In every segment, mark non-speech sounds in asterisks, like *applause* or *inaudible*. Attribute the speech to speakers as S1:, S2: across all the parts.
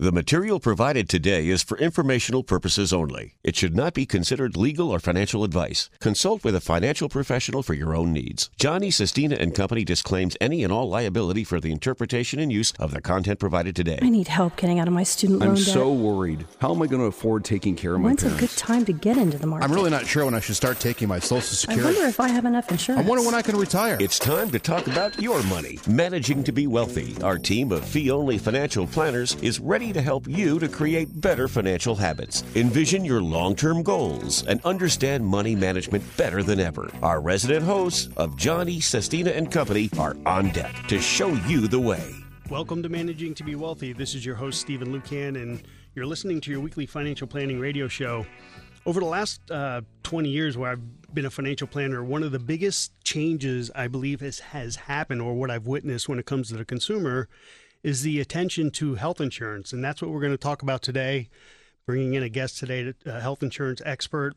S1: The material provided today is for informational purposes only. It should not be considered legal or financial advice. Consult with a financial professional for your own needs. Johnny Sestina and Company disclaims any and all liability for the interpretation and use of the content provided today.
S2: I need help getting out of my student loan
S3: I'm
S2: debt.
S3: so worried. How am I going to afford taking care of my
S2: When's a good time to get into the market?
S4: I'm really not sure when I should start taking my Social Security.
S2: I wonder if I have enough insurance.
S4: I wonder when I can retire.
S1: It's time to talk about your money. Managing to be wealthy. Our team of fee only financial planners is ready to help you to create better financial habits. Envision your long term goals and understand money management better than ever. Our resident hosts of Johnny Sestina and Company are on deck to show you the way.
S5: Welcome to Managing to Be Wealthy. This is your host, Stephen Lucan, and you're listening to your weekly financial planning radio show. Over the last uh, 20 years, where I've been a financial planner, one of the biggest changes I believe has, has happened, or what I've witnessed when it comes to the consumer, is the attention to health insurance. And that's what we're going to talk about today. Bringing in a guest today, a health insurance expert,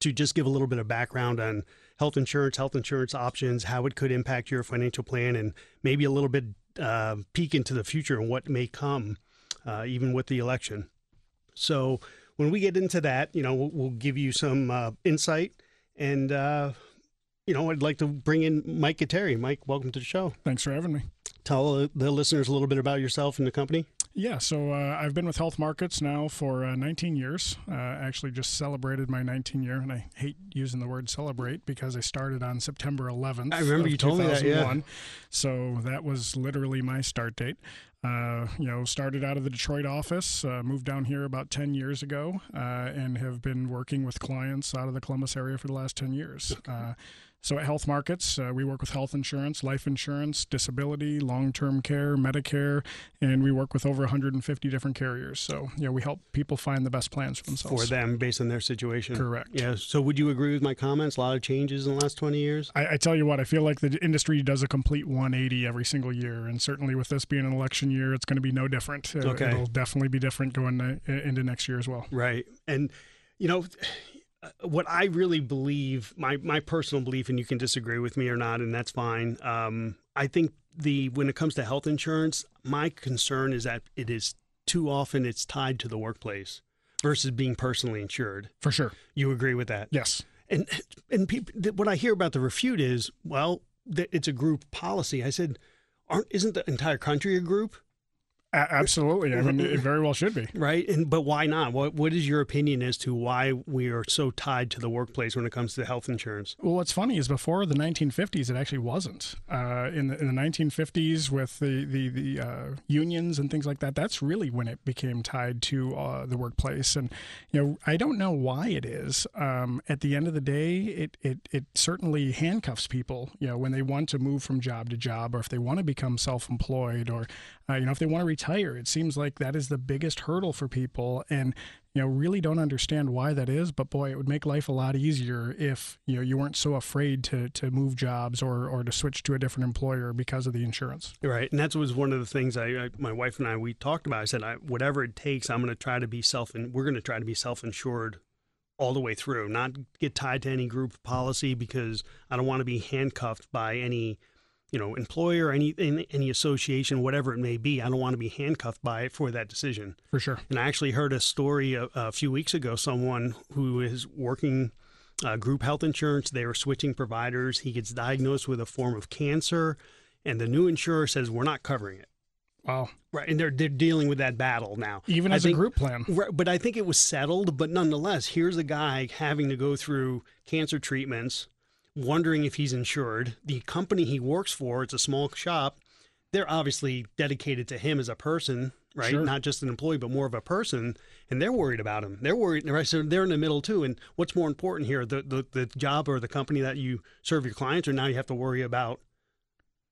S5: to just give a little bit of background on health insurance, health insurance options, how it could impact your financial plan, and maybe a little bit uh, peek into the future and what may come, uh, even with the election. So when we get into that, you know, we'll, we'll give you some uh, insight, and uh, you know, I'd like to bring in Mike Kateri. Mike, welcome to the show.
S6: Thanks for having me.
S5: Tell the listeners a little bit about yourself and the company.
S6: Yeah, so uh, I've been with Health Markets now for uh, 19 years. Uh, actually, just celebrated my 19 year, and I hate using the word celebrate because I started on September 11th.
S5: I remember you told me that, yeah.
S6: 2001. So that was literally my start date. Uh, you know, started out of the Detroit office, uh, moved down here about 10 years ago, uh, and have been working with clients out of the Columbus area for the last 10 years. Uh, so at Health Markets, uh, we work with health insurance, life insurance, disability, long-term care, Medicare, and we work with over 150 different carriers. So, know, we help people find the best plans for themselves.
S5: For them, based on their situation.
S6: Correct.
S5: Yeah. So, would you agree with my comments? A lot of changes in the last 20 years?
S6: I, I tell you what, I feel like the industry does a complete 180 every single year, and certainly with this being an election year, it's going to be no different. Uh,
S5: Okay.
S6: It'll definitely be different going uh, into next year as well.
S5: Right. And, you know, what I really believe, my, my personal belief, and you can disagree with me or not, and that's fine. Um, I think the when it comes to health insurance, my concern is that it is too often it's tied to the workplace versus being personally insured.
S6: For sure.
S5: You agree with that?
S6: Yes.
S5: And and people, what I hear about the refute is, well, it's a group policy. I said, aren't isn't the entire country a group?
S6: Absolutely. I mean, it very well should be. *laughs*
S5: Right. And but why not? What what is your opinion as to why we are so tied to the workplace when it comes to health insurance?
S6: Well, what's funny is before the 1950s, it actually wasn't. Uh, in, the, in the 1950s, with the the, the uh, unions and things like that, that's really when it became tied to uh, the workplace. And you know, I don't know why it is. Um, at the end of the day, it, it it certainly handcuffs people. You know, when they want to move from job to job, or if they want to become self-employed, or uh, you know, if they want to retire, it seems like that is the biggest hurdle for people. And you know, really don't understand why that is. But boy, it would make life a lot easier if you know you weren't so afraid to to move jobs or or to switch to a different employer because of the insurance.
S5: Right. And that was one of the things I, I my wife and I we talked about. I said, I, whatever it takes, I'm going to try to be self and we're going to try to be self insured all the way through, not get tied to any group policy because I don't want to be handcuffed by any you know, employer, any any any association, whatever it may be. I don't want to be handcuffed by it for that decision.
S6: For sure.
S5: And I actually heard a story a, a few weeks ago. Someone who is working uh, group health insurance, they were switching providers. He gets diagnosed with a form of cancer, and the new insurer says we're not covering it.
S6: Wow.
S5: Right, and they're they're dealing with that battle now.
S6: Even
S5: I
S6: as
S5: think-
S6: a group plan.
S5: Right, but I think it was settled. But nonetheless, here's a guy having to go through cancer treatments, wondering if he's insured. The company he works for, it's a small shop. They're obviously dedicated to him as a person, right?
S6: Sure.
S5: Not just an employee, but more of a person. And they're worried about him. They're worried. Right, so they're in the middle too. And what's more important here, the, the the job or the company that you serve your clients, or now you have to worry about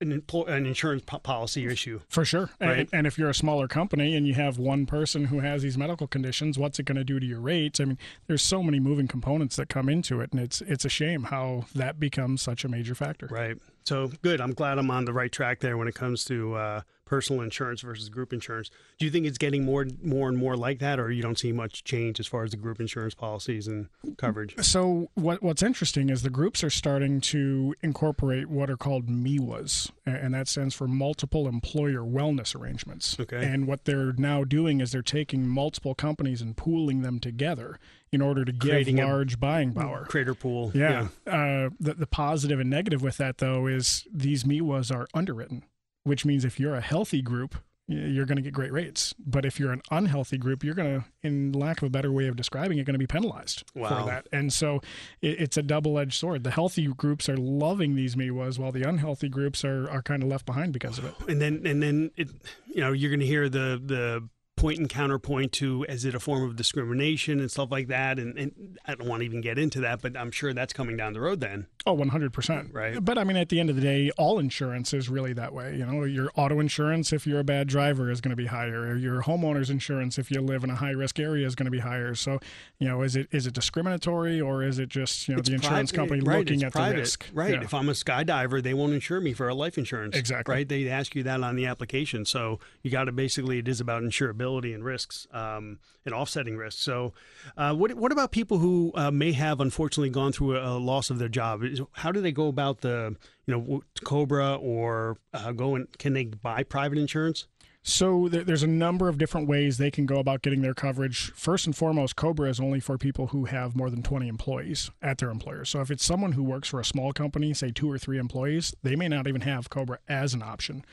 S5: an employ, an insurance po- policy issue.
S6: For sure.
S5: Right.
S6: And, and if you're a smaller company and you have one person who has these medical conditions, what's it going to do to your rates? I mean, there's so many moving components that come into it, and it's it's a shame how that becomes such a major factor.
S5: Right. So good. I'm glad I'm on the right track there when it comes to uh, personal insurance versus group insurance. Do you think it's getting more more and more like that, or you don't see much change as far as the group insurance policies and coverage?
S6: So what what's interesting is the groups are starting to incorporate what are called MEWAs, and that stands for multiple employer wellness arrangements.
S5: Okay.
S6: And what they're now doing is they're taking multiple companies and pooling them together in order to give
S5: Creating
S6: large buying power.
S5: Crater pool.
S6: Yeah. Uh, the, the positive and negative with that, though, is these MEWAs are underwritten, which means if you're a healthy group, you're going to get great rates. But if you're an unhealthy group, you're going to, in lack of a better way of describing it, going to be penalized
S5: Wow.
S6: for that. And so it, it's a double edged sword. The healthy groups are loving these MEWAs, while the unhealthy groups are, are kind of left behind because of it.
S5: and then and then it, you know you're going to hear the the point and counterpoint to is it a form of discrimination and stuff like that and, and i don't want to even get into that but i'm sure that's coming down the road then
S6: Oh, 100%.
S5: Right.
S6: But I mean, at the end of the day, all insurance is really that way. You know, your auto insurance, if you're a bad driver, is going to be higher. Your homeowner's insurance, if you live in a high risk area, is going to be higher. So, you know, is it is it discriminatory or is it just, you know,
S5: It's
S6: the insurance company
S5: right,
S6: looking at
S5: private,
S6: the risk?
S5: right
S6: Yeah.
S5: if i'm a skydiver they won't insure me for a life insurance
S6: Exactly.
S5: right they ask you that on the application so you got to basically it is about insurability and risks um, and offsetting risks so uh, what, what about people who uh, may have unfortunately gone through a, a loss of their job how do they go about the you know cobra or uh, go and can they buy private insurance
S6: So there's a number of different ways they can go about getting their coverage. First and foremost, Cobra is only for people who have more than 20 employees at their employer. So if it's someone who works for a small company, say two or three employees, they may not even have Cobra as an option.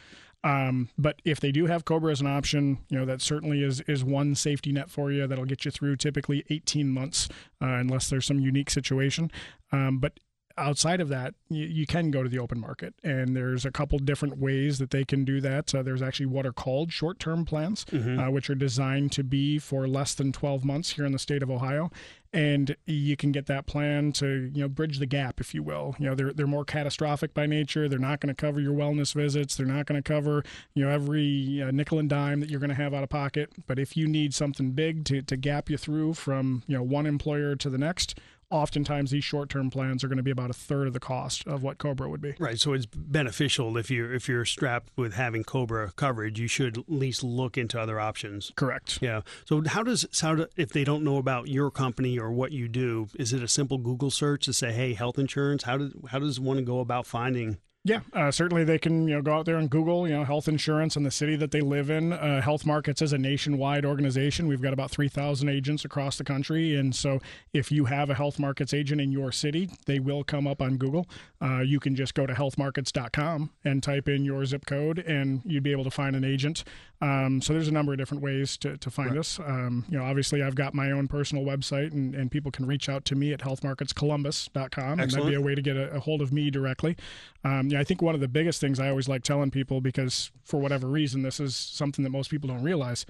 S6: Um, but if they do have Cobra as an option, you know that certainly is is one safety net for you that'll get you through typically 18 months, uh, unless there's some unique situation. Um, but outside of that, you, you can go to the open market, and there's a couple different ways that they can do that. Uh, there's actually what are called short-term plans, uh, which are designed to be for less than 12 months here in the state of Ohio, and you can get that plan to you know bridge the gap, if you will. You know, they're they're more catastrophic by nature. They're not going to cover your wellness visits. They're not going to cover you know every uh, nickel and dime that you're going to have out of pocket. But if you need something big to to gap you through from you know one employer to the next. Oftentimes, these short-term plans are going to be about a third of the cost of what Cobra would be.
S5: Right, so it's beneficial if you're if you're strapped with having Cobra coverage, you should at least look into other options.
S6: Correct.
S5: Yeah. So how does how do, if they don't know about your company or what you do, is it a simple Google search to say, "Hey, health insurance"? How does how does one go about finding?
S6: Yeah, uh, certainly they can you know go out there and Google you know health insurance in the city that they live in. Uh, health Markets is a nationwide organization. We've got about three thousand agents across the country, and so if you have a Health Markets agent in your city, they will come up on Google. Uh, you can just go to healthmarkets.com and type in your zip code, and you'd be able to find an agent. Um, so there's a number of different ways to, to find us. Um, you know, obviously I've got my own personal website, and, and people can reach out to me at healthmarketscolumbus.com, and that'd be a way to get a, a hold of me directly. Um, yeah, I think one of the biggest things I always like telling people, because for whatever reason, this is something that most people don't realize.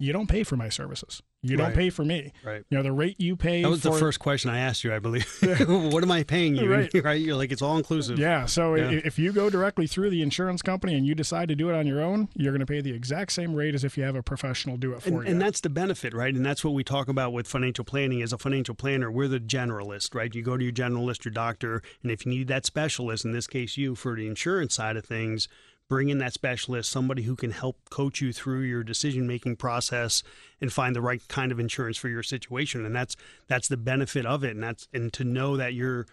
S6: You don't pay for my services. You don't pay for me.
S5: Right.
S6: You know the rate you pay.
S5: That was the first question I asked you, I believe. *laughs* *laughs* what am I paying you? *laughs*
S6: Right.
S5: right. You're like it's all inclusive.
S6: Yeah. So
S5: Yeah.
S6: if you go directly through the insurance company and you decide to do it on your own, you're going to pay the exact same rate as if you have a professional do it for
S5: And,
S6: you.
S5: and that's the benefit, right? And that's what we talk about with financial planning. As a financial planner, we're the generalist, right? You go to your generalist, your doctor, and if you need that specialist, in this case, you for the insurance side of things, bring in that specialist, somebody who can help coach you through your decision making process and find the right kind of insurance for your situation. And that's that's the benefit of it. And that's and to know that you're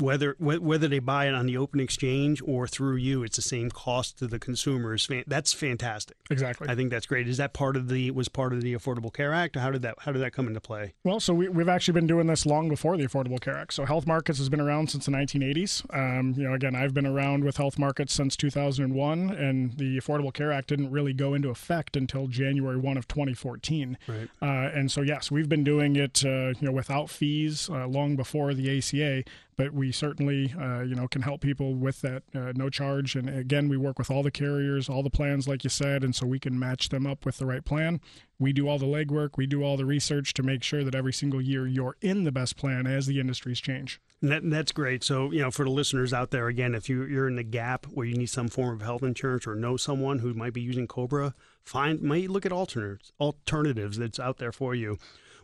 S5: whether wh- whether they buy it on the open exchange or through you, it's the same cost to the consumer. That's fantastic.
S6: exactly.
S5: I think that's great. Is that part of the was part of the Affordable Care Act? How did that how did that come into play?
S6: Well, so we, we've actually been doing this long before the Affordable Care Act. So Health Markets has been around since the 1980s. Um, you know, again, I've been around with Health Markets since 2001, and the Affordable Care Act didn't really go into effect until January 1 of 2014.
S5: Right.
S6: Uh, and so, yes, we've been doing it, uh, you know, without fees uh, long before the ACA. But we certainly, uh, you know, can help people with that uh, no charge. And again, we work with all the carriers, all the plans, like you said, and so we can match them up with the right plan. We do all the legwork, we do all the research to make sure that every single year you're in the best plan as the industries change.
S5: That, that's great. So, you know, for the listeners out there, again, if you, you're in the gap where you need some form of health insurance or know someone who might be using Cobra, find might look at alternatives alternatives that's out there for you.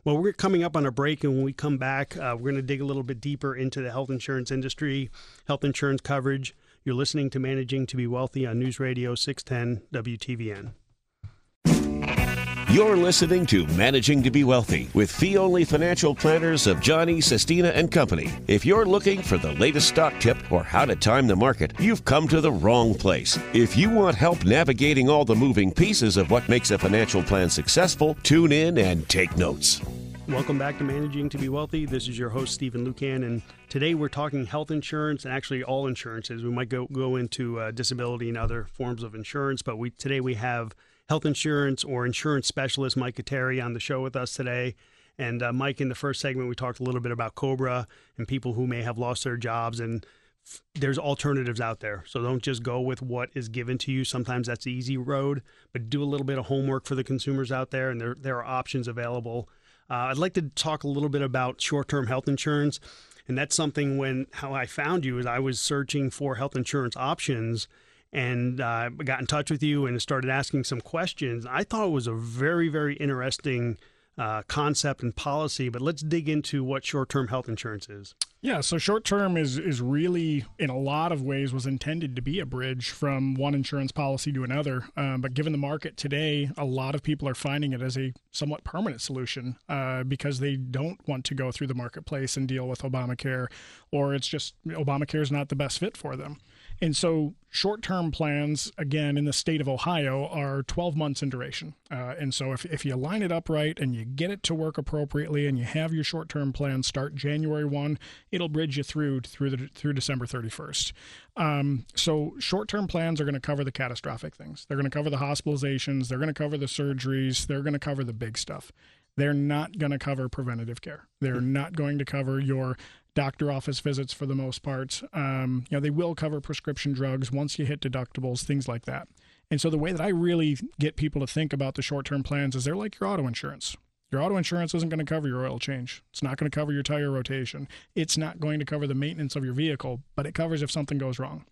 S5: Well, we're coming up on a break, and when we come back, uh, we're going to dig a little bit deeper into the health insurance industry, health insurance coverage. You're listening to Managing to Be Wealthy on News Radio 610 WTVN.
S1: You're listening to Managing to Be Wealthy with fee only financial planners of Johnny Sestina and Company. If you're looking for the latest stock tip or how to time the market, you've come to the wrong place. If you want help navigating all the moving pieces of what makes a financial plan successful, tune in and take notes.
S5: Welcome back to Managing to Be Wealthy. This is your host, Stephen Lucan, and today we're talking health insurance and actually all insurances. We might go, go into uh, disability and other forms of insurance, but we today we have health insurance or insurance specialist Mike Kateri on the show with us today. And uh, Mike, in the first segment, we talked a little bit about Cobra and people who may have lost their jobs. And f- there's alternatives out there. So don't just go with what is given to you. Sometimes that's the easy road, but do a little bit of homework for the consumers out there. And there, there are options available. Uh, I'd like to talk a little bit about short term health insurance. And that's something when how I found you is I was searching for health insurance options and uh, got in touch with you and started asking some questions. I thought it was a very, very interesting uh, concept and policy, but let's dig into what short term health insurance is.
S6: Yeah, so short term is is really in a lot of ways was intended to be a bridge from one insurance policy to another. Um, but given the market today, a lot of people are finding it as a somewhat permanent solution uh, because they don't want to go through the marketplace and deal with Obamacare, or it's just Obamacare is not the best fit for them. And so short term plans, again, in the state of Ohio, are 12 months in duration. Uh, and so if, if you line it up right and you get it to work appropriately and you have your short term plan start January 1, it'll bridge you through through, the, through December 31st. Um, so short term plans are going to cover the catastrophic things, they're going to cover the hospitalizations, they're going to cover the surgeries, they're going to cover the big stuff they're not going to cover preventative care. They're not going to cover your doctor office visits for the most part. Um, you know, they will cover prescription drugs once you hit deductibles, things like that. And so the way that I really get people to think about the short-term plans is they're like your auto insurance. Your auto insurance isn't going to cover your oil change. It's not going to cover your tire rotation. It's not going to cover the maintenance of your vehicle, but it covers if something goes wrong.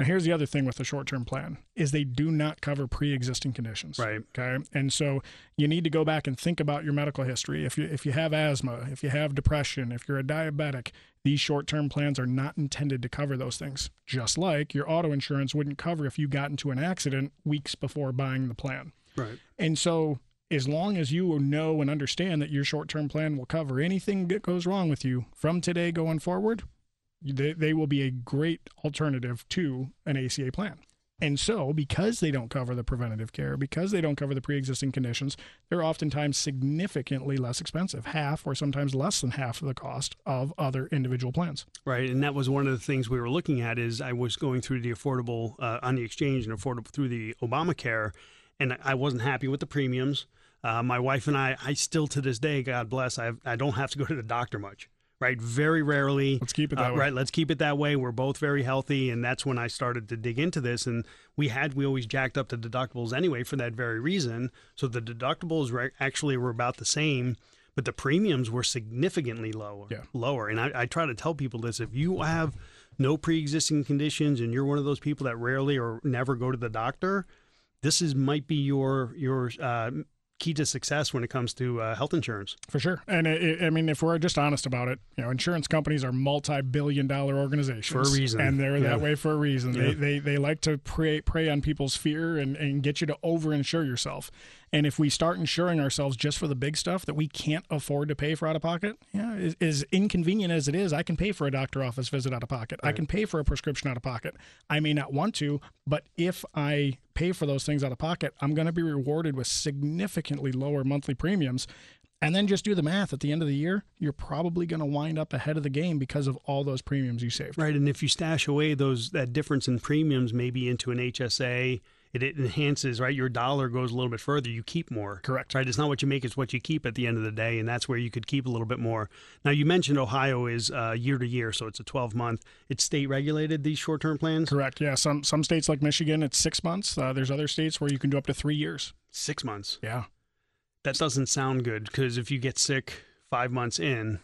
S6: Now, here's the other thing with the short-term plan is they do not cover pre-existing conditions.
S5: Right.
S6: Okay. And so you need to go back and think about your medical history. If you if you have asthma, if you have depression, if you're a diabetic, these short-term plans are not intended to cover those things. Just like your auto insurance wouldn't cover if you got into an accident weeks before buying the plan.
S5: Right.
S6: And so as long as you know and understand that your short-term plan will cover anything that goes wrong with you from today going forward, they, they will be a great alternative to an ACA plan. And so, because they don't cover the preventative care, because they don't cover the pre existing conditions, they're oftentimes significantly less expensive, half or sometimes less than half of the cost of other individual plans.
S5: Right. And that was one of the things we were looking at is I was going through the affordable uh, on the exchange and affordable through the Obamacare, and I wasn't happy with the premiums. Uh, my wife and I, I still to this day, God bless, I, I don't have to go to the doctor much right? Very rarely.
S6: Let's keep it that
S5: uh,
S6: way.
S5: Right. Let's keep it that way. We're both very healthy, and that's when I started to dig into this. And we had we always jacked up the deductibles anyway for that very reason. So the deductibles re- actually were about the same, but the premiums were significantly lower.
S6: Yeah.
S5: Lower. And I, I try to tell people this: if you have no pre-existing conditions and you're one of those people that rarely or never go to the doctor, this is might be your your uh, key to success when it comes to uh, health insurance.
S6: For sure. And it, it, I mean, if we're just honest about it, you know, insurance companies are multi-billion dollar organizations.
S5: For a reason.
S6: And they're
S5: Yeah.
S6: that way for a reason.
S5: Yeah.
S6: They, they, they like to prey, prey on people's fear and, and get you to over-insure yourself. And if we start insuring ourselves just for the big stuff that we can't afford to pay for out of pocket, yeah, as, as inconvenient as it is, I can pay for a doctor office visit out of pocket. I can pay for a prescription out of pocket. I may not want to, but if I pay for those things out of pocket, I'm going to be rewarded with significantly lower monthly premiums. And then just do the math at the end of the year, you're probably going to wind up ahead of the game because of all those premiums you saved.
S5: Right, and if you stash away those that difference in premiums maybe into an HSA, it, it enhances right. Your dollar goes a little bit further. You keep more.
S6: Correct.
S5: Right. It's not what you make; it's what you keep at the end of the day, and that's where you could keep a little bit more. Now, you mentioned Ohio is uh, year to year, so it's a 12 month. It's state regulated. These short term plans.
S6: Correct. Yeah. Some some states like Michigan, it's six months. Uh, there's other states where you can do up to three years.
S5: Six months.
S6: Yeah.
S5: That doesn't sound good because if you get sick five months in,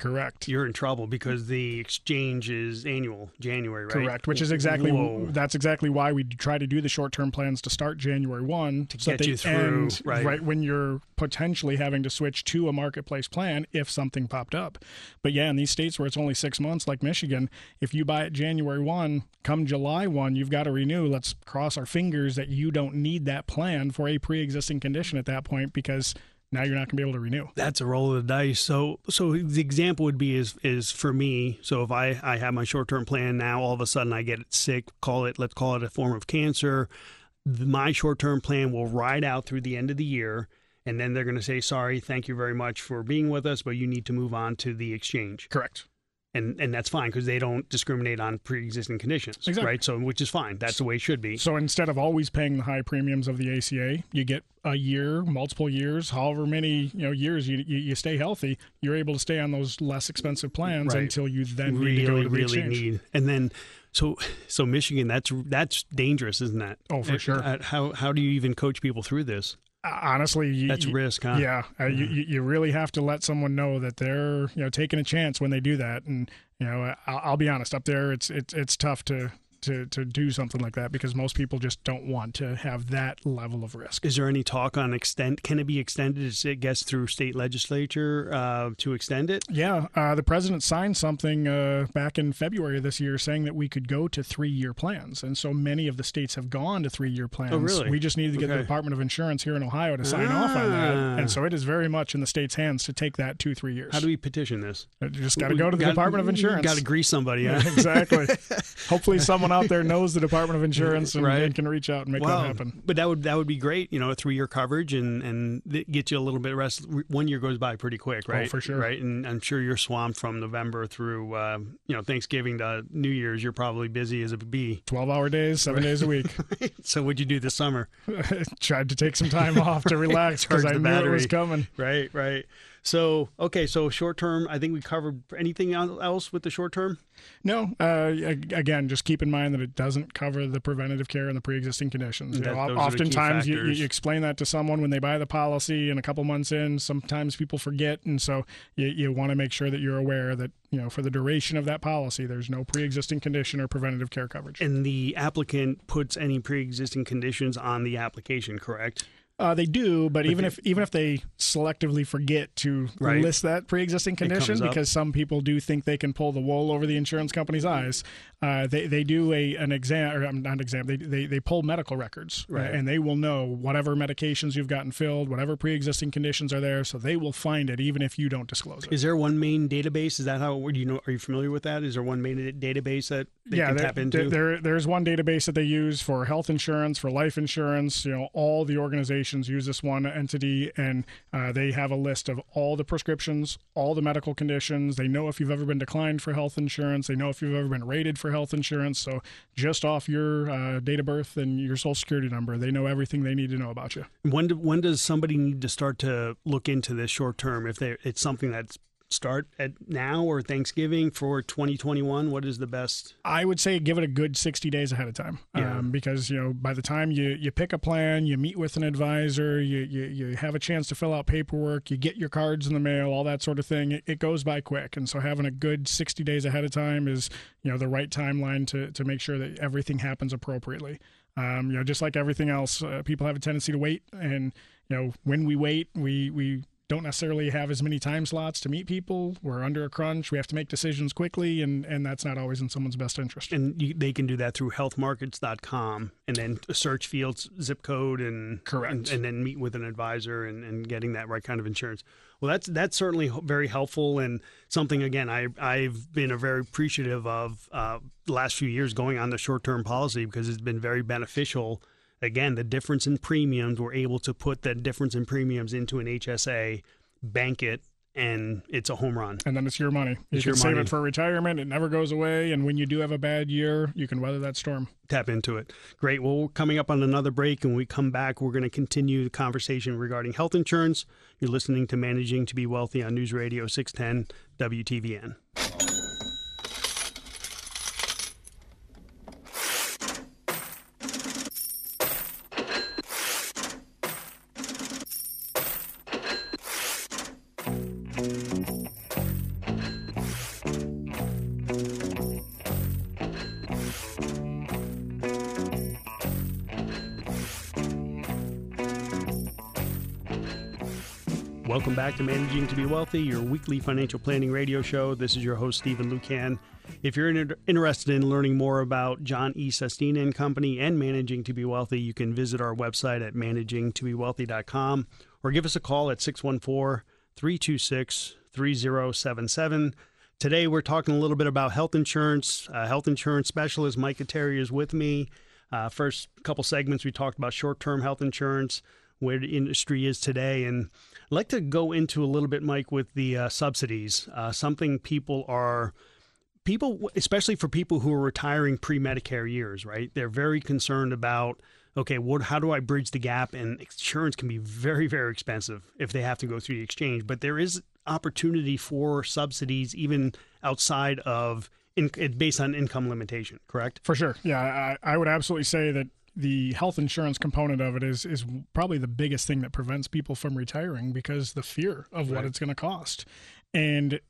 S6: Correct.
S5: you're in trouble because the exchange is annual, January, right?
S6: Correct, which is exactly
S5: Whoa.
S6: that's exactly why we try to do the short-term plans to start January one to
S5: get you through, right.
S6: when you're potentially having to switch to a marketplace plan if something popped up. But yeah, in these states where it's only six months, like Michigan, if you buy it January one, come July one, you've got to renew. Let's cross our fingers that you don't need that plan for a pre-existing condition at that point because now you're not going to be able to renew.
S5: That's a roll of the dice. So, so the example would be is is for me. So if I I have my short term plan now, all of a sudden I get sick. Call it let's call it a form of cancer. My short term plan will ride out through the end of the year, and then they're going to say sorry, thank you very much for being with us, but you need to move on to the exchange,
S6: Correct.
S5: And and that's fine because they don't discriminate on pre existing conditions,
S6: Exactly.
S5: right? So which is fine. That's the way it should be.
S6: So instead of always paying the high premiums of the ACA, you get a year, multiple years, however many you know years you, you, you stay healthy, you're able to stay on those less expensive plans
S5: Right.
S6: until you then need to go
S5: really
S6: to
S5: really
S6: exchange.
S5: need and then so so michigan that's that's dangerous isn't that
S6: Oh, for sure.
S5: uh, how how do you even coach people through this
S6: Honestly, you,
S5: that's risk huh?
S6: Yeah, uh, you, you you really have to let someone know that they're you know taking a chance when they do that, and you know I'll, I'll be honest, up there it's it's it's tough to to to do something like that because most people just don't want to have that level of risk.
S5: is there any talk on extend can it be extended as it gets through state legislature uh, to extend it
S6: Yeah, uh, the president signed something uh, back in February of this year saying that we could go to three-year plans, and so many of the states have gone to three-year plans.
S5: Oh, really?
S6: We just needed to get the Department of Insurance here in Ohio to sign off on that,
S5: Ah.
S6: and so it is very much in the state's hands to take that two three years.
S5: how do we petition this
S6: You just got to go to the Department of Insurance.
S5: got to grease somebody *laughs*
S6: Yeah, exactly. *laughs* Hopefully, someone out there knows the Department of Insurance and,
S5: Right.
S6: and can reach out and make
S5: Wow.
S6: that happen.
S5: But that would that would be great, you know, a three year coverage and and get you a little bit of rest. One year goes by pretty quick, right?
S6: Oh, for sure.
S5: right? And I'm sure you're swamped from November through uh, you know Thanksgiving to New Year's. You're probably busy as a bee.
S6: Twelve-hour days, seven days a week. *laughs*
S5: So what'd you do this summer? *laughs*
S6: Tried to take some time off to *laughs* relax because I knew it was coming.
S5: Right, right. So okay, so short term. I think we covered anything else with the short term.
S6: No, uh, again, just keep in mind that it doesn't cover the preventative care and the pre-existing conditions. You know,
S5: those are the key
S6: oftentimes you, you explain that to someone when they buy the policy, and a couple months in, sometimes people forget, and so you, you want to make sure that you're aware that you know for the duration of that policy, there's no pre-existing condition or preventative care coverage.
S5: And the applicant puts any pre-existing conditions on the application, correct?
S6: Uh, they do, but, even if even if they selectively forget to
S5: Right.
S6: list that pre-existing condition, because some people do think they can pull the wool over the insurance company's eyes, uh, they they do a an exam or um, not an exam. They, they they pull medical records, uh,
S5: Right.
S6: and they will know whatever medications you've gotten filled, whatever pre-existing conditions are there, so they will find it even if you don't disclose it.
S5: Is there one main database? Is that how? Do you know? Are you familiar with that? Is there one main database that they
S6: yeah,
S5: can
S6: there,
S5: tap into?
S6: there- there there's one database that they use for health insurance, for life insurance. You know, all the organizations use this one entity, and uh, they have a list of all the prescriptions, all the medical conditions. They know if you've ever been declined for health insurance. They know if you've ever been rated for health insurance. So just off your uh, date of birth and your social security number, they know everything they need to know about you.
S5: When do, when does somebody need to start to look into this short term? If they it's something that's start at now or Thanksgiving for 2021, what is the best?
S6: I would say give it a good 60 days ahead of time.
S5: Yeah.
S6: Um, because, you know, by the time you, you pick a plan, you meet with an advisor, you, you, you have a chance to fill out paperwork, you get your cards in the mail, all that sort of thing, it, it goes by quick. And so having a good 60 days ahead of time is, you know, the right timeline to, to make sure that everything happens appropriately. Um, you know, just like everything else, uh, people have a tendency to wait. And, you know, when we wait, we, we, don't necessarily have as many time slots to meet people. We're under a crunch. We have to make decisions quickly, and, and that's not always in someone's best interest.
S5: And you, they can do that through healthmarkets.com and then search fields, zip code, and
S6: Correct.
S5: and, and then meet with an advisor and, and getting that right kind of insurance. Well, that's that's certainly very helpful and something again I I've been a very appreciative of uh, the last few years going on the short term policy because it's been very beneficial. Again, the difference in premiums, we're able to put that difference in premiums into an HSA, bank it, and it's a home run.
S6: and then it's your money. You
S5: It's
S6: can
S5: your
S6: save
S5: money.
S6: it for retirement. It never goes away. And when you do have a bad year, you can weather that storm.
S5: tap into it. Great. Well, we're coming up on another break, and when we come back, we're going to continue the conversation regarding health insurance. You're listening to Managing to Be Wealthy on News Radio 610 WTVN. Welcome back to Managing to Be Wealthy, your weekly financial planning radio show. This is your host, Stephen Lucan. If you're inter- interested in learning more about John E. Sestina and Company and Managing to Be Wealthy, you can visit our website at managingtobewealthy.com or give us a call at 614 326 3077. Today, we're talking a little bit about health insurance. Uh, health insurance specialist Mike Terry is with me. Uh, first couple segments, we talked about short term health insurance, where the industry is today. And I'd like to go into a little bit, Mike, with the uh, subsidies, uh, something people are. People, especially for people who are retiring pre-Medicare years, right? They're very concerned about okay, what? How do I bridge the gap? And insurance can be very, very expensive if they have to go through the exchange. But there is opportunity for subsidies even outside of in, based on income limitation. Correct?
S6: For sure. Yeah, I, I would absolutely say that the health insurance component of it is is probably the biggest thing that prevents people from retiring because the fear of right. what it's going to cost and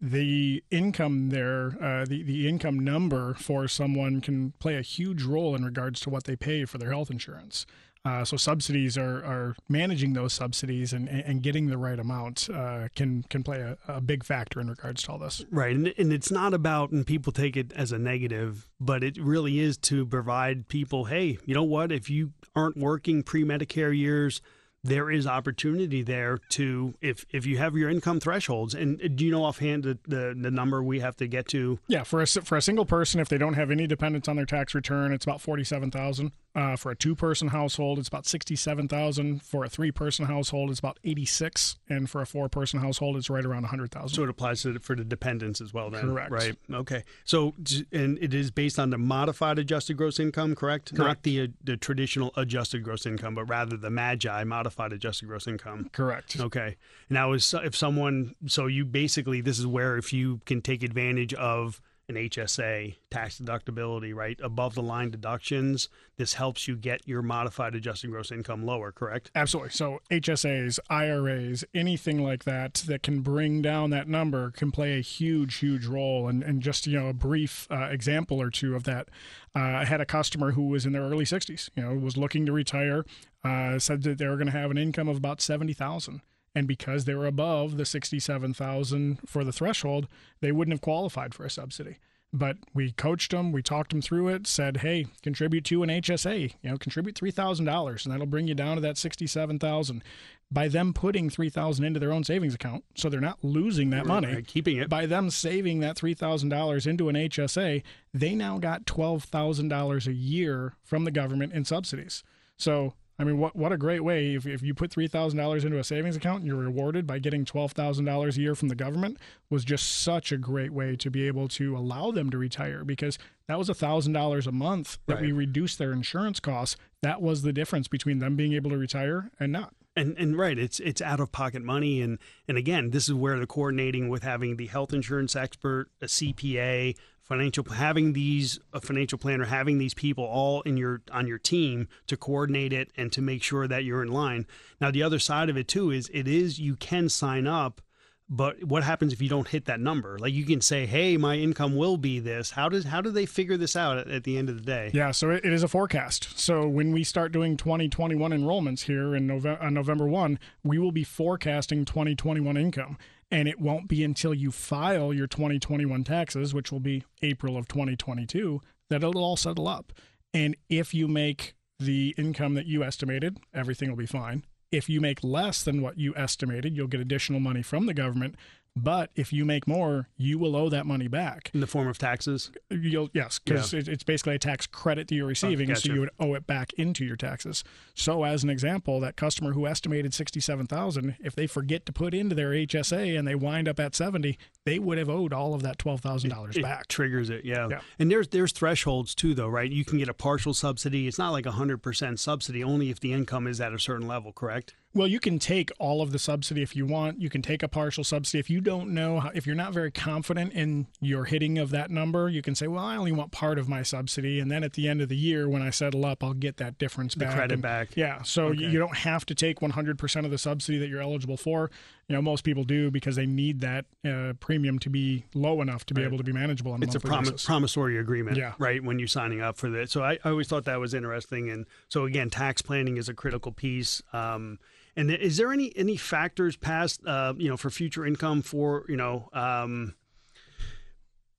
S6: the income there, uh, the the income number for someone can play a huge role in regards to what they pay for their health insurance. Uh, so subsidies are, are managing those subsidies and, and getting the right amount uh, can can play a, a, big factor in regards to all this.
S5: Right, and, and it's not about and people take it as a negative, but it really is to provide people. Hey, you know what? If you aren't working pre Medicare years, there is opportunity there to if if you have your income thresholds and do you know offhand the, the, the number we have to get to
S6: yeah for a for a single person if they don't have any dependents on their tax return it's about 47,000 uh, for a two person household it's about 67,000 for a three person household it's about 86 and for a four person household it's right around 100,000
S5: so it applies to, for the dependents as well then
S6: correct
S5: right okay so and it is based on the modified adjusted gross income correct,
S6: correct.
S5: not the uh, the traditional adjusted gross income but rather the magi modified modified adjusted gross income.
S6: Correct.
S5: Okay. Now, is if someone, so you basically, this is where if you can take advantage of an HSA tax deductibility, right? Above the line deductions, this helps you get your modified adjusted gross income lower, correct?
S6: Absolutely. So HSAs, IRAs, anything like that that can bring down that number can play a huge, huge role. And, and just, you know, a brief uh, example or two of that. Uh, I had a customer who was in their early 60s, you know, was looking to retire, uh, said that they were going to have an income of about 70,000 and because they were above the 67,000 for the threshold, they wouldn't have qualified for a subsidy. But we coached them, we talked them through it, said, "Hey, contribute to an HSA. You know, contribute three thousand dollars, and that'll bring you down to that sixty-seven thousand. By them putting three thousand into their own savings account, so they're not losing that money,
S5: right, keeping it.
S6: By them saving that three thousand dollars into an HSA, they now got twelve thousand dollars a year from the government in subsidies. So I mean, what what a great way if, if you put three thousand dollars into a savings account and you're rewarded by getting twelve thousand dollars a year from the government was just such a great way to be able to allow them to retire because that was a thousand dollars a month that right. we reduced their insurance costs. That was the difference between them being able to retire and not.
S5: And and right, it's it's out of pocket money, and and again, this is where the coordinating with having the health insurance expert, a CPA, financial having these a financial planner having these people all in your on your team to coordinate it and to make sure that you're in line. Now the other side of it too is it is you can sign up but what happens if you don't hit that number? Like you can say hey my income will be this. How does how do they figure this out at, at the end of the day?
S6: Yeah so it, it is a forecast. So when we start doing 2021 enrollments here in november on uh, november 1 we will be forecasting 2021 income and it won't be until you file your 2021 taxes, which will be April of 2022, that it'll all settle up. And if you make the income that you estimated, everything will be fine. If you make less than what you estimated, you'll get additional money from the government. But if you make more, you will owe that money back
S5: in the form of taxes.
S6: You'll yes, because yeah. it's basically a tax credit that you're receiving, oh, gotcha. so you would owe it back into your taxes. So, as an example, that customer who estimated sixty-seven thousand, if they forget to put into their HSA and they wind up at seventy, they would have owed all of that twelve thousand dollars back.
S5: It Triggers it, yeah. yeah. And there's there's thresholds too, though, right? You can get a partial subsidy. It's not like a hundred percent subsidy, only if the income is at a certain level, correct?
S6: Well, you can take all of the subsidy if you want. You can take a partial subsidy if you don't know how, if you're not very confident in your hitting of that number. You can say, "Well, I only want part of my subsidy," and then at the end of the year, when I settle up, I'll get that difference
S5: the
S6: back.
S5: credit
S6: and,
S5: back.
S6: Yeah. So okay. you don't have to take 100% of the subsidy that you're eligible for. You know, most people do because they need that uh, premium to be low enough to be right. able to be manageable. On a
S5: it's a
S6: prom-
S5: promissory agreement,
S6: yeah.
S5: right? When you're signing up for that. So I, I always thought that was interesting. And so again, tax planning is a critical piece. Um, And is there any any factors past uh, you know for future income for you know um,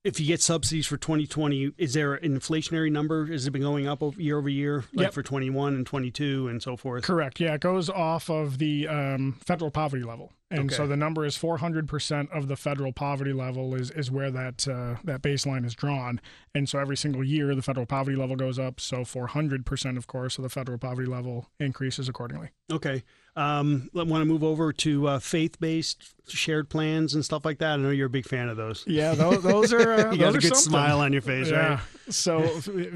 S5: if you get subsidies for 2020, is there an inflationary number? Has it been going up over, year over year, like
S6: Yep.
S5: for 21 and 22 and so forth?
S6: Correct. Yeah, it goes off of the um, federal poverty level, and so the number is 400 percent of the federal poverty level is is where that uh, that baseline is drawn. And so every single year, the federal poverty level goes up. So 400 percent, of course, of the federal poverty level increases accordingly.
S5: Okay. Um, I want to move over to uh, faith-based shared plans and stuff like that. I know you're a big fan of those.
S6: Yeah, those, *laughs* those are uh,
S5: You got a good
S6: something.
S5: smile on your face,
S6: Yeah.
S5: right?
S6: So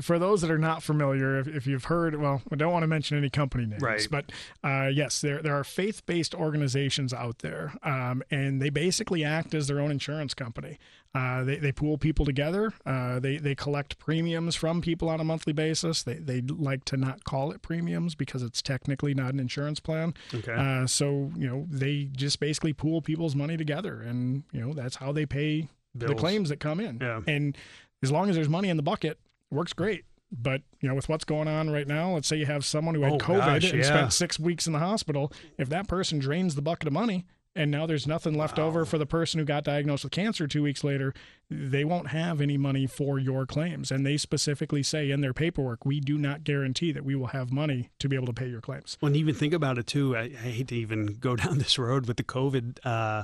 S6: for those that are not familiar, if, if you've heard, well, I don't want to mention any company names,
S5: Right.
S6: but uh, yes, there there are faith based organizations out there, um, and they basically act as their own insurance company. Uh, they, they pool people together. Uh, they they collect premiums from people on a monthly basis. They they like to not call it premiums because it's technically not an insurance plan.
S5: Okay.
S6: Uh, so you know they just basically pool people's money together, and you know that's how they pay the claims that come in.
S5: Yeah.
S6: And as long as there's money in the bucket, works great. But you know, with what's going on right now, let's say you have someone who had
S5: Oh,
S6: COVID
S5: gosh,
S6: and
S5: yeah.
S6: spent six weeks in the hospital. If that person drains the bucket of money, and now there's nothing left over for the person who got diagnosed with cancer two weeks later, they won't have any money for your claims. And they specifically say in their paperwork, we do not guarantee that we will have money to be able to pay your claims.
S5: When you even think about it too, I, I hate to even go *laughs* down this road with the COVID. Uh,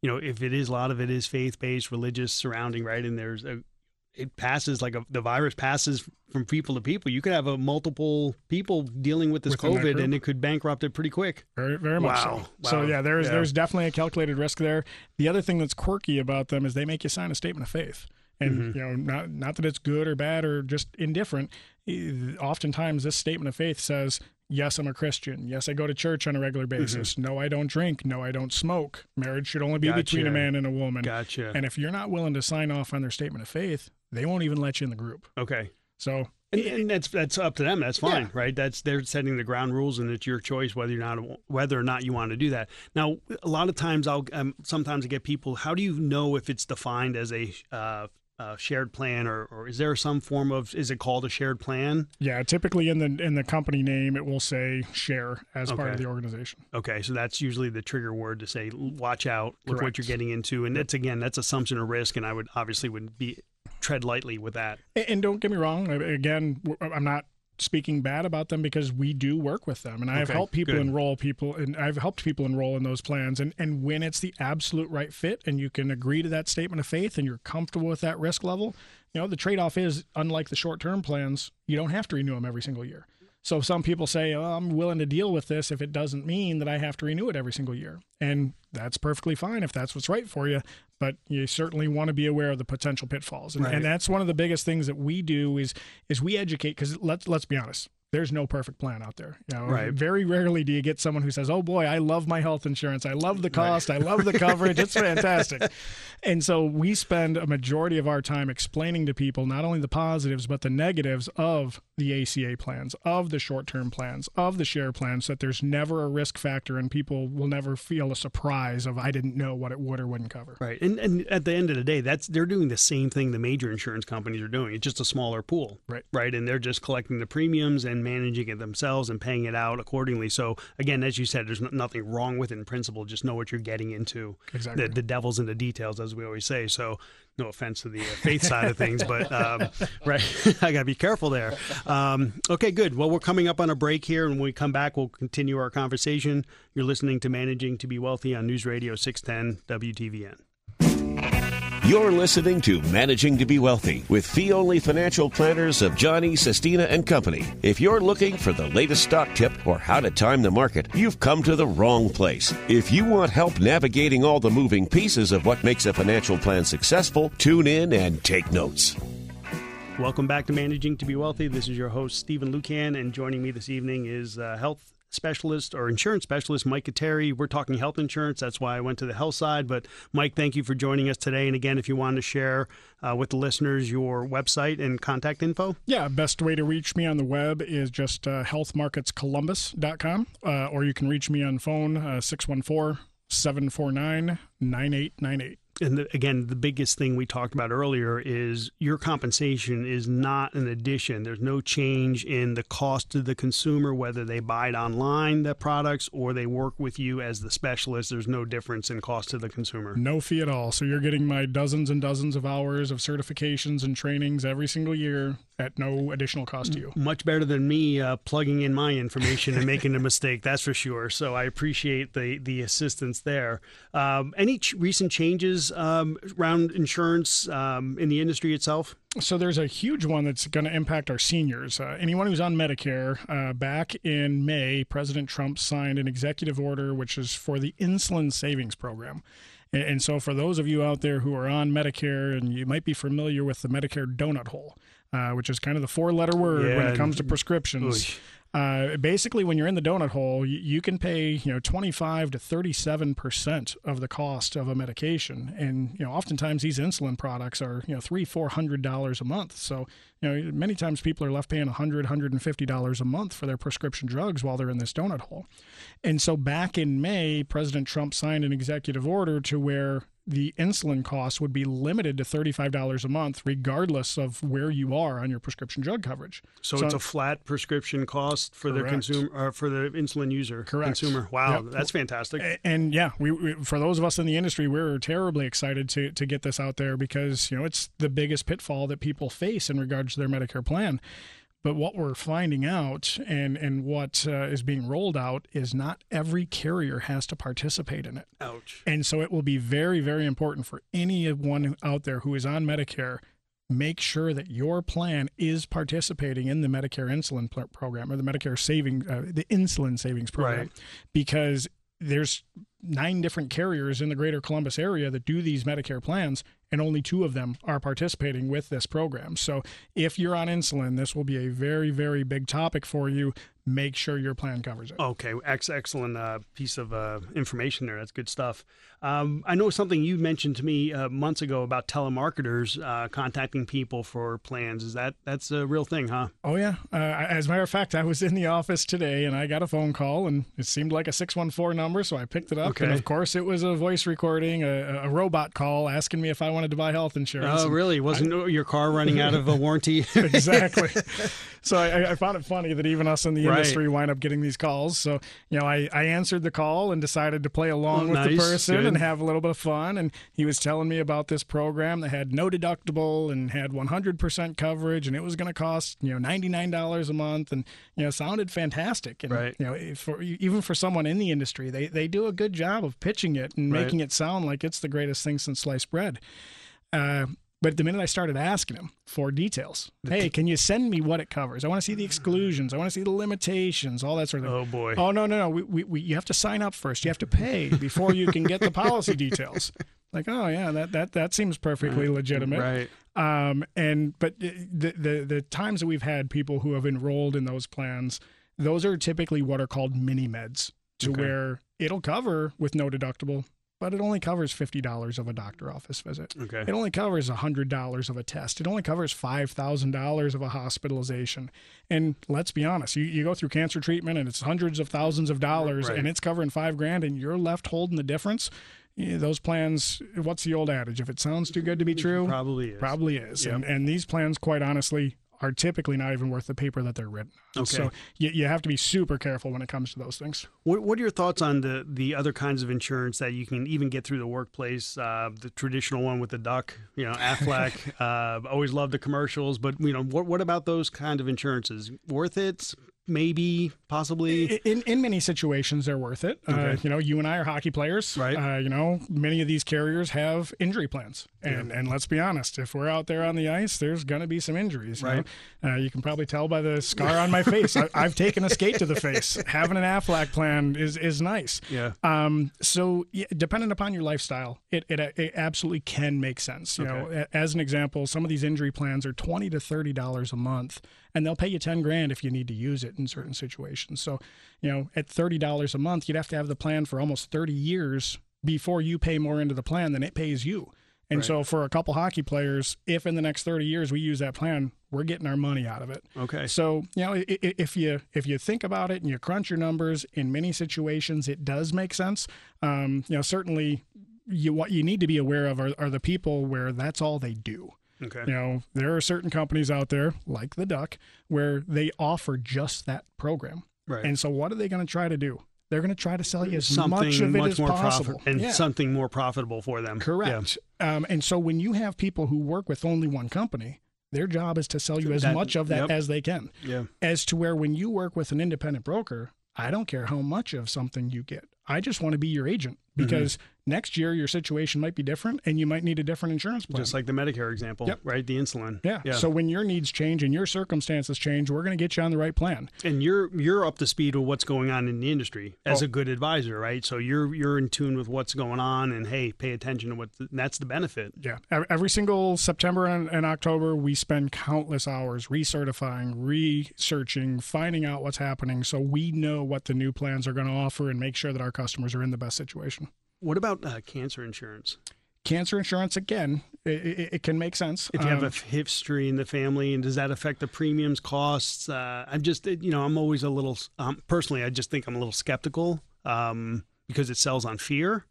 S5: you know, if it is a lot of it is faith based, religious surrounding, right? And there's a, it passes like a, the virus passes from people to people. You could have a multiple people dealing with this
S6: Within
S5: COVID, and it could bankrupt it pretty quick.
S6: Very, very much
S5: Wow.
S6: so. So
S5: Wow.
S6: yeah, there's
S5: Yeah.
S6: there's definitely a calculated risk there. The other thing that's quirky about them is they make you sign a statement of faith, and
S5: Mm-hmm.
S6: you know, not not that it's good or bad or just indifferent. Oftentimes, this statement of faith says, "Yes, I'm a Christian. Yes, I go to church on a regular
S5: Mm-hmm.
S6: basis. No, I don't drink. No, I don't smoke. Marriage should only be between a man and a woman."
S5: Gotcha.
S6: And if you're not willing to sign off on their statement of faith, they won't even let you in the group.
S5: okay.
S6: So
S5: And, and that's that's up to them. That's fine,
S6: Yeah.
S5: right? That's they're setting the ground rules, and it's your choice whether you're not whether or not you want to do that. Now, a lot of times I'll um, sometimes I get people. How do you know if it's defined as a uh, uh, shared plan, or, or is there some form of is it called a shared plan?
S6: yeah, typically in the in the company name, it will say share as part of the organization.
S5: Okay, so that's usually the trigger word to say, watch out, look what you're getting into, and that's again that's assumption of risk, and I would obviously would be tread lightly with that.
S6: And- don't get me wrong. Again, I'm not speaking bad about them because we do work with them, and I've
S5: Okay,
S6: helped people
S5: good.
S6: enroll people, and I've helped people enroll in those plans. And and when it's the absolute right fit, and you can agree to that statement of faith, and you're comfortable with that risk level, you know the trade off is unlike the short term plans, you don't have to renew them every single year. So some people say, oh, I'm willing to deal with this if it doesn't mean that I have to renew it every single year. And that's perfectly fine if that's what's right for you. But you certainly want to be aware of the potential pitfalls. And,
S5: Right.
S6: and that's one of the biggest things that we do is is we educate because let's let's be honest. There's no perfect plan out there. You know,
S5: Right.
S6: Very rarely do you get someone who says, "Oh boy, I love my health insurance. I love the cost. I love the coverage. It's *laughs* fantastic." And so we spend a majority of our time explaining to people not only the positives but the negatives of the ACA plans, of the short-term plans, of the share plans, that there's never a risk factor and people will never feel a surprise of I didn't know what it would or wouldn't cover.
S5: Right, and and at the end of the day, that's they're doing the same thing the major insurance companies are doing. It's just a smaller pool,
S6: Right.
S5: Right, and they're just collecting the premiums and managing it themselves and paying it out accordingly. So again, as you said, there's nothing wrong with it in principle. Just know what you're getting into.
S6: Exactly.
S5: The, the devil's in the details, as we always say. So no offense to the uh, faith side of things, but um, *laughs* right, *laughs* I got to be careful there. Um, okay, good. Well, we're coming up on a break here, and when we come back, we'll continue our conversation. You're listening to Managing to Be Wealthy on News Radio 610 WTVN.
S1: You're listening to Managing to Be Wealthy with fee only financial planners of Johnny, Sestina, and Company. If you're looking for the latest stock tip or how to time the market, you've come to the wrong place. If you want help navigating all the moving pieces of what makes a financial plan successful, tune in and take notes.
S5: Welcome back to Managing to Be Wealthy. This is your host, Stephen Lucan, and joining me this evening is uh, health specialist or insurance specialist Mike Kateri. We're talking health insurance. That's why I went to the health side. But Mike, thank you for joining us today. And again, if you want to share uh, with the listeners your website and contact info.
S6: Yeah, best way to reach me on the web is just uh, healthmarketscolumbus.com, uh, or you can reach me on phone, uh, 614 749 9898.
S5: And the, again, the biggest thing we talked about earlier is your compensation is not an addition. There's no change in the cost to the consumer, whether they buy it online, the products, or they work with you as the specialist. There's no difference in cost to the consumer.
S6: No fee at all. So you're getting my dozens and dozens of hours of certifications and trainings every single year at no additional cost to you.
S5: Much better than me uh, plugging in my information and making a mistake, that's for sure. So I appreciate the the assistance there. Um, any ch- recent changes um, around insurance um, in the industry itself?
S6: So there's a huge one that's going to impact our seniors. Uh, anyone who's on Medicare, uh, back in May, President Trump signed an executive order which is for the insulin savings program. And, and so for those of you out there who are on Medicare and you might be familiar with the Medicare donut hole, uh, which is kind of the four letter word when it comes to prescriptions. Uh, basically, when you're in the donut hole, you, you can pay you know 25 to 37 percent of the cost of a medication, and you know oftentimes these insulin products are you know three four hundred dollars a month. So you know many times people are left paying 100 150 dollars a month for their prescription drugs while they're in this donut hole. And so back in May, President Trump signed an executive order to where the insulin cost would be limited to $35 a month, regardless of where you are on your prescription drug coverage.
S5: So, it's a flat prescription cost for the consumer or uh, for the insulin user.
S6: Correct.
S5: Consumer. Wow,
S6: Yep.
S5: that's fantastic.
S6: A- and yeah, we, we for those of us in the industry, we're terribly excited to to get this out there because you know it's the biggest pitfall that people face in regards to their Medicare plan. But what we're finding out and and what uh, is being rolled out is not every carrier has to participate in it.
S5: Ouch.
S6: And so it will be very, very important for anyone out there who is on Medicare. Make sure that your plan is participating in the Medicare insulin program or the Medicare saving, uh, the insulin savings program,
S5: Right.
S6: because there's nine different carriers in the greater Columbus area that do these Medicare plans, and only two of them are participating with this program. So if you're on insulin, this will be a very, very big topic for you. Make sure your plan covers it.
S5: Okay, ex- excellent uh, piece of uh, information there. That's good stuff. Um, I know something you mentioned to me uh, months ago about telemarketers uh, contacting people for plans. Is that that's a real thing, huh?
S6: Oh yeah. Uh, as a matter of fact, I was in the office today and I got a phone call and it seemed like a six one four number, so I picked it up. And of course, it was a voice recording, a, a robot call asking me if I wanted to buy health insurance.
S5: Oh, really? Wasn't your car running out of a warranty? *laughs*
S6: exactly. *laughs* so I, I found it funny that even us in the. Industry wind up getting these calls. So you know, I, I answered the call and decided to play along
S5: Oh,
S6: with the person
S5: Good.
S6: and have a little bit of fun. And he was telling me about this program that had no deductible and had 100% coverage, and it was going to cost you know $99 a month, and you know sounded fantastic. And
S5: Right.
S6: you know, for even for someone in the industry, they they do a good job of pitching it and
S5: Right.
S6: making it sound like it's the greatest thing since sliced bread. Uh, but the minute I started asking him for details, hey, can you send me what it covers? I want to see the exclusions. I want to see the limitations, all that sort of thing.
S5: Oh, boy.
S6: Oh no, no, no. We, we, we, you have to sign up first. You have to pay before you can get the policy details. Like, oh yeah, that that that seems perfectly legitimate.
S5: right.
S6: Um, and but the, the the times that we've had people who have enrolled in those plans, those are typically what are called mini meds, to
S5: Okay.
S6: where it'll cover with no deductible, but it only covers fifty dollars of a doctor office visit.
S5: Okay.
S6: It only covers hundred dollars of a test. It only covers five thousand dollars of a hospitalization. And let's be honest, you, you go through cancer treatment and it's hundreds of thousands of dollars,
S5: Right.
S6: and it's covering five grand, and you're left holding the difference. Those plans. What's the old adage? If it sounds too good to be true,
S5: Probably is.
S6: Probably is.
S5: Yep.
S6: And, and these plans, quite honestly, are typically not even worth the paper that they're written. on.
S5: Okay.
S6: So you, you have to be super careful when it comes to those things.
S5: What, what are your thoughts on the the other kinds of insurance that you can even get through the workplace? Uh, the traditional one with the duck, you know, Aflac. *laughs* uh, always love the commercials, but you know, what what about those kind of insurances? Worth it? Maybe, possibly.
S6: In in many situations, they're worth it. Uh, you know, you and I are hockey players.
S5: Right.
S6: Uh, you know, many of these carriers have injury plans, and and let's be honest, if we're out there on the ice, there's going to be some injuries. you
S5: Right.
S6: know? Uh, you can probably tell by the scar on my face. I, I've taken a skate to the face. *laughs* Having an Aflac plan is is nice.
S5: Yeah.
S6: Um, so yeah, dependent upon your lifestyle, it, it, it absolutely can make sense. You know, as an example, some of these injury plans are twenty to thirty dollars a month, and they'll pay you ten grand if you need to use it in certain situations. So, you know, at thirty dollars a month, you'd have to have the plan for almost thirty years before you pay more into the plan than it pays you. And so, for a couple hockey players, if in the next thirty years we use that plan, we're getting our money out of it.
S5: Okay.
S6: So you know, if you if you think about it and you crunch your numbers, in many situations it does make sense. Um, you know, certainly you what you need to be aware of are, are the people where that's all they do.
S5: Okay.
S6: You know, there are certain companies out there like the Duck where they offer just that program.
S5: Right.
S6: And so, what are they going to try to do? They're going to try to sell you as
S5: something
S6: much of it
S5: much
S6: as
S5: more
S6: possible,
S5: profit and
S6: Yeah.
S5: something more profitable for them.
S6: Correct. Um, and so, when you have people who work with only one company, their job is to sell you as
S5: That-
S6: much of that
S5: yep.
S6: as they can.
S5: Yeah.
S6: As to where when you work with an independent broker, I don't care how much of something you get. I just want to be your agent
S5: Mm-hmm.
S6: because next year your situation might be different and you might need a different insurance plan.
S5: Just like the Medicare example,
S6: Yep.
S5: right? The insulin.
S6: yeah. So when your needs change and your circumstances change, we're going to get you on the right plan.
S5: and you're you're up to speed with what's going on in the industry as
S6: Oh.
S5: a good advisor, right? So you're you're in tune with what's going on, and hey, pay attention to what that's the benefit.
S6: Yeah. Every single September and, and October, we spend countless hours recertifying, researching, finding out what's happening so we know what the new plans are going to offer and make sure that our customers are in the best situation.
S5: What about uh, cancer insurance?
S6: Cancer insurance, again, it, it, it can make sense.
S5: If you have
S6: Um,
S5: a f- history in the family, and does that affect the premiums, costs? Uh, I'm just, you know, I'm always a little, um, personally, I just think I'm a little skeptical um, because it sells on fear.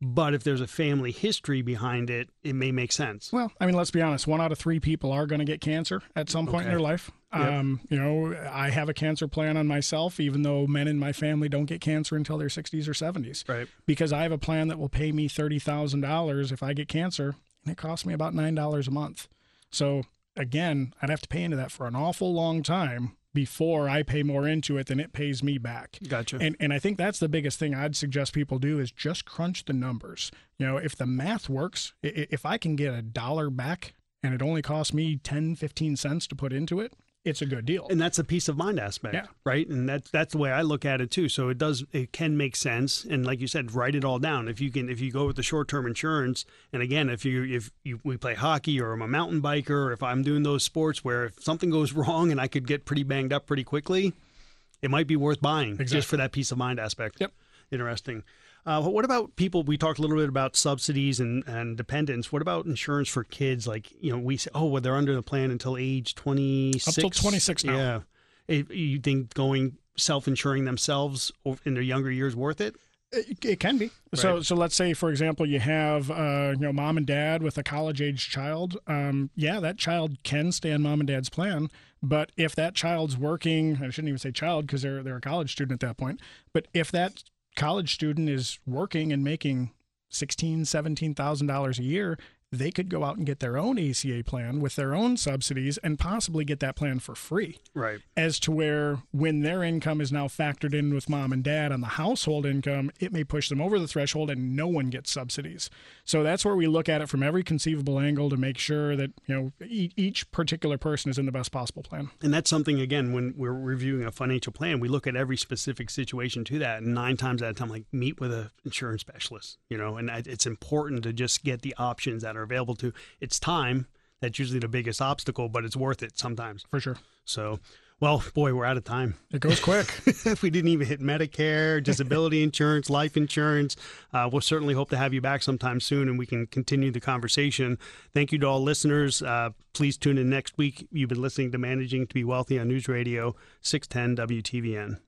S5: But if there's a family history behind it, it may make sense.
S6: Well, I mean, let's be honest. One out of three people are going to get cancer at some point in their life.
S5: Yep.
S6: Um, you know, I have a cancer plan on myself, even though men in my family don't get cancer until their 60s or 70s.
S5: Right.
S6: Because I have a plan that will pay me $30,000 if I get cancer, and it costs me about $9 a month. So, again, I'd have to pay into that for an awful long time before I pay more into it than it pays me back.
S5: Gotcha.
S6: And and I think that's the biggest thing I'd suggest people do is just crunch the numbers. You know, if the math works, if I can get a dollar back and it only costs me 10, 15 cents to put into it, it's a good deal.
S5: and that's a peace of mind aspect
S6: Yeah.
S5: right? And that's that's the way i look at it too. So it does it can make sense. And like you said write it all down. If you can if you go with the short-term insurance and again if you if you we play hockey or i'm a mountain biker or if i'm doing those sports where if something goes *laughs* wrong and i could get pretty banged up pretty quickly it might be worth buying just for that peace of mind aspect.
S6: Yep.
S5: interesting uh, what about people? We talked a little bit about subsidies and, and dependents. What about insurance for kids? Like, you know, we say, oh, well, they're under the plan until age 26.
S6: Up till 26 now.
S5: Yeah. If you think going self insuring themselves in their younger years worth it?
S6: It, it can be. So, so let's say, for example, you have, uh, you know, mom and dad with a college-age child. Um, yeah, that child can stay on mom and dad's plan. But if that child's working, I shouldn't even say child because they're they're a college student at that point. But if that college student is working and making sixteen, seventeen thousand dollars a year, they could go out and get their own ACA plan with their own subsidies and possibly get that plan for free
S5: Right.
S6: as to where when their income is now factored in with mom and dad on the household income, it may push them over the threshold and no one gets subsidies. So that's where we look at it from every conceivable angle to make sure that, you know, e- each particular person is in the best possible plan.
S5: And that's something, again, when we're reviewing a financial plan, we look at every specific situation to that. And nine times out of 10, like, meet with an insurance specialist, you know, and it's important to just get the options that are available to. It's time. That's usually the biggest obstacle, but it's worth it sometimes.
S6: For sure.
S5: So, well, boy, we're out of time.
S6: It goes quick. *laughs*
S5: if we didn't even hit Medicare, disability *laughs* insurance, life insurance, uh, we'll certainly hope to have you back sometime soon and we can continue the conversation. Thank you to all listeners. Uh, please tune in next week. You've been listening to Managing to Be Wealthy on News Radio 610 WTVN.